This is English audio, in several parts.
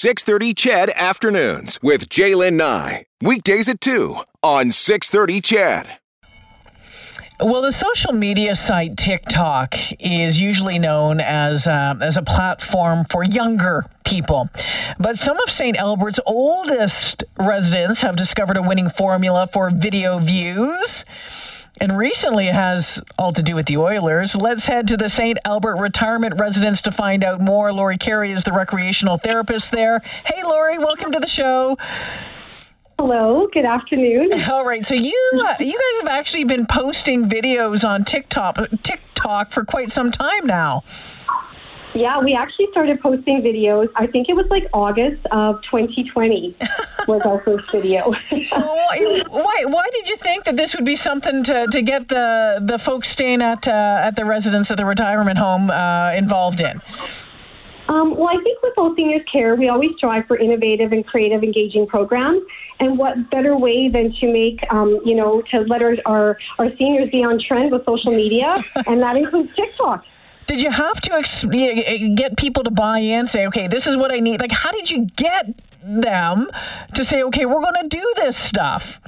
630 CHED Afternoons with J'lyn Nye. Weekdays at 2 on 630 CHED. Well, the social media site TikTok is usually known as uh, as a platform for younger people, but some of St. Albert's oldest residents have discovered a winning formula for video views. And recently it has all to do with the Oilers. Let's head to the St. Albert retirement residence to find out more. Lori Carey is the recreational therapist there. Hey, Lori, welcome to the show. Hello, good afternoon. All right, so you uh, you guys have actually been posting videos on TikTok TikTok for quite some time now. Yeah, we actually started posting videos. I think it was like August of 2020 was our first video. so why, why, why did you think that this would be something to, to get the the folks staying at uh, at the residence of the retirement home uh, involved in? Um, well, I think with all seniors care, we always strive for innovative and creative, engaging programs. And what better way than to make, um, you know, to let our, our, our seniors be on trend with social media, and that includes TikTok. Did you have to ex- get people to buy in, say, okay, this is what I need? Like, how did you get them to say, okay, we're going to do this stuff?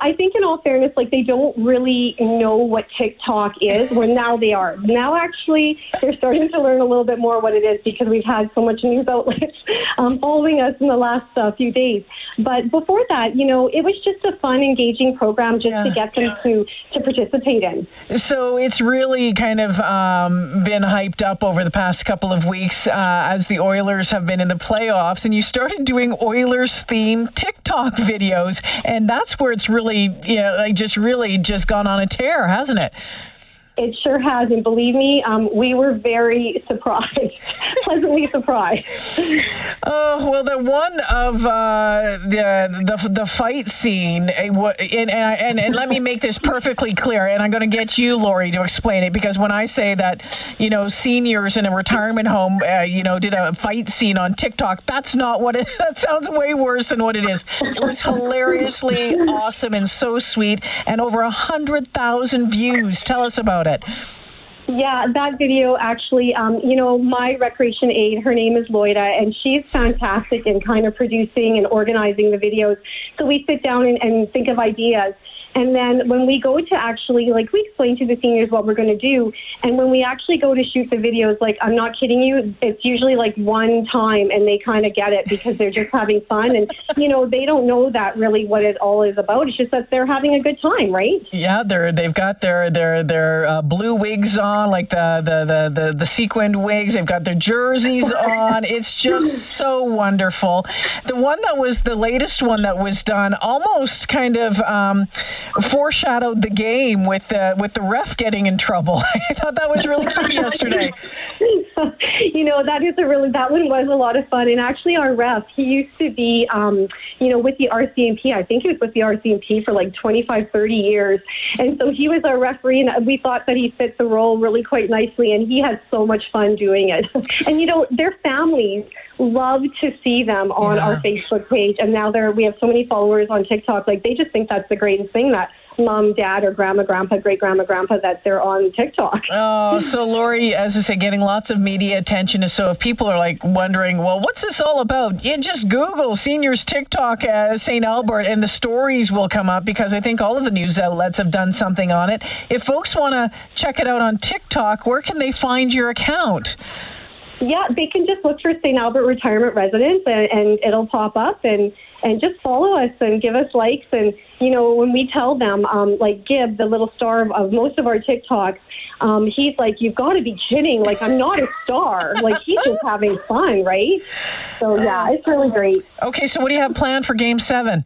I think, in all fairness, like they don't really know what TikTok is. Where now they are. Now, actually, they're starting to learn a little bit more what it is because we've had so much news outlets um, following us in the last uh, few days. But before that, you know, it was just a fun, engaging program just yeah. to get them to to participate in. So it's really kind of um, been hyped up over the past couple of weeks uh, as the Oilers have been in the playoffs, and you started doing Oilers themed TikTok videos, and that's where it's really, you know, like just really just gone on a tear, hasn't it? It sure has, and believe me, um, we were very surprised, pleasantly surprised. Oh well, the one of uh, the the the fight scene, eh, and, and and let me make this perfectly clear, and I'm going to get you, Lori, to explain it because when I say that, you know, seniors in a retirement home, uh, you know, did a fight scene on TikTok, that's not what it. That sounds way worse than what it is. It was hilariously awesome and so sweet, and over a hundred thousand views. Tell us about it it. Yeah, that video actually, um, you know, my recreation aide, her name is Loida, and she's fantastic in kind of producing and organizing the videos. So we sit down and, and think of ideas. And then when we go to actually, like, we explain to the seniors what we're going to do. And when we actually go to shoot the videos, like, I'm not kidding you, it's usually like one time and they kind of get it because they're just having fun. And, you know, they don't know that really what it all is about. It's just that they're having a good time, right? Yeah, they're, they've got their, their, their uh, blue wigs on, like the, the, the, the, the sequined wigs. They've got their jerseys on. It's just so wonderful. The one that was the latest one that was done almost kind of, um, foreshadowed the game with the with the ref getting in trouble. I thought that was really cute yesterday. you know that is a really that one was a lot of fun. And actually, our ref he used to be um, you know with the RCMP. I think he was with the RCMP for like 25, 30 years, and so he was our referee. And we thought that he fit the role really quite nicely, and he had so much fun doing it. and you know their families love to see them on yeah. our Facebook page, and now they're we have so many followers on TikTok. Like they just think that's the greatest thing that mom, dad, or grandma, grandpa, great grandma, grandpa that they're on TikTok. Oh, so Lori, as I say, getting lots of media attention. So if people are like wondering, well, what's this all about? You just Google seniors TikTok St. Albert, and the stories will come up because I think all of the news outlets have done something on it. If folks want to check it out on TikTok, where can they find your account? Yeah, they can just look for St. Albert Retirement Residence and, and it'll pop up and and just follow us and give us likes. And, you know, when we tell them, um, like Gib, the little star of, of most of our TikToks, um, he's like, you've got to be kidding. Like, I'm not a star. like, he's just having fun, right? So, yeah, it's really great. Okay, so what do you have planned for game seven?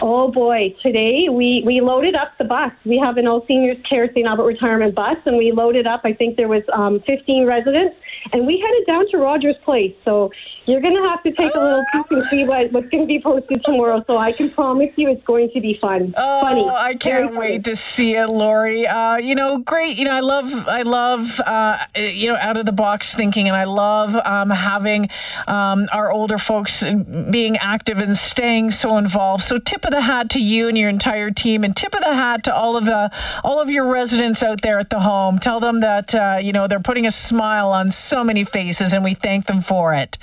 Oh boy, today we, we loaded up the bus. We have an All Seniors Care St. Albert Retirement bus, and we loaded up. I think there was um, 15 residents, and we headed down to Rogers Place. So you're going to have to take a little peek and see what, what's going to be posted tomorrow. So I can promise you it's going to be fun. Oh, funny. I can't wait to see it, Lori. Uh, you know, great. You know, I love, I love, uh, you know, out of the box thinking, and I love um, having um, our older folks being active and staying so involved. So tip of of the hat to you and your entire team, and tip of the hat to all of the all of your residents out there at the home. Tell them that uh, you know they're putting a smile on so many faces, and we thank them for it.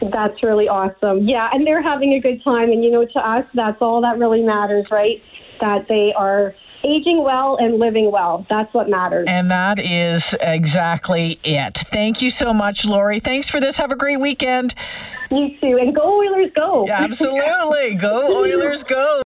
That's really awesome. Yeah, and they're having a good time, and you know, to us, that's all that really matters, right? That they are aging well and living well. That's what matters. And that is exactly it. Thank you so much, Lori. Thanks for this. Have a great weekend. You too. And go Oilers, go. Absolutely. go Oilers, go.